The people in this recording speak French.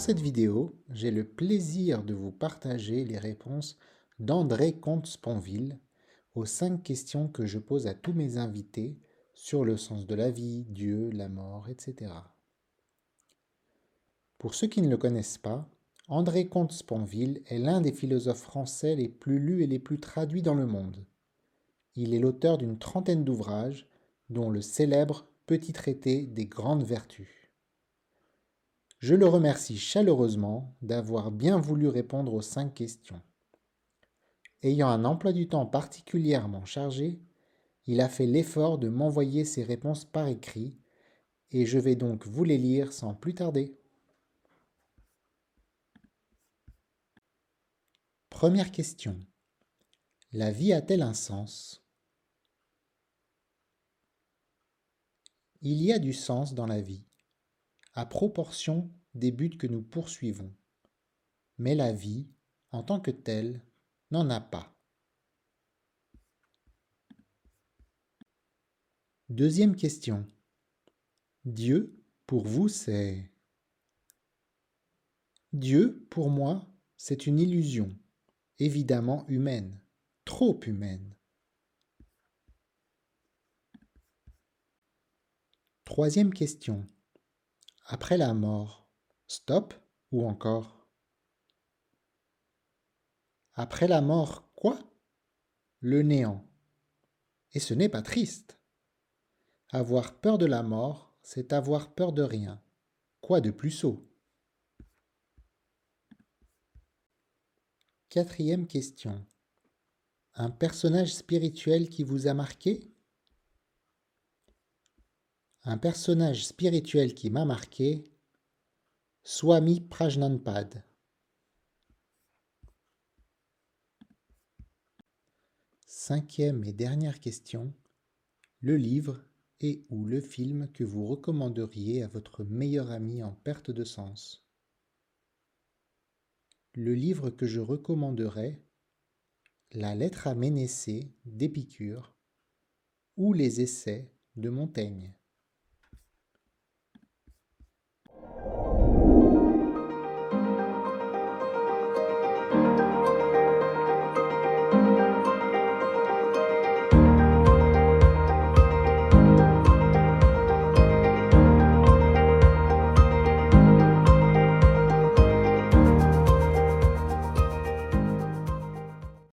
cette vidéo, j'ai le plaisir de vous partager les réponses d'André Comte-Sponville aux cinq questions que je pose à tous mes invités sur le sens de la vie, Dieu, la mort, etc. Pour ceux qui ne le connaissent pas, André Comte-Sponville est l'un des philosophes français les plus lus et les plus traduits dans le monde. Il est l'auteur d'une trentaine d'ouvrages, dont le célèbre Petit traité des grandes vertus. Je le remercie chaleureusement d'avoir bien voulu répondre aux cinq questions. Ayant un emploi du temps particulièrement chargé, il a fait l'effort de m'envoyer ses réponses par écrit, et je vais donc vous les lire sans plus tarder. Première question. La vie a-t-elle un sens? Il y a du sens dans la vie, à proportion des buts que nous poursuivons. Mais la vie, en tant que telle, n'en a pas. Deuxième question. Dieu, pour vous, c'est... Dieu, pour moi, c'est une illusion, évidemment humaine, trop humaine. Troisième question. Après la mort, stop ou encore? Après la mort, quoi? Le néant. Et ce n'est pas triste. Avoir peur de la mort, c'est avoir peur de rien. Quoi de plus sot? Quatrième question. Un personnage spirituel qui vous a marqué? Un personnage spirituel qui m'a marqué, Swami Prajnanpad. Cinquième et dernière question, le livre et ou le film que vous recommanderiez à votre meilleur ami en perte de sens? Le livre que je recommanderais, La lettre à Ménécée d'Épicure ou les essais de Montaigne.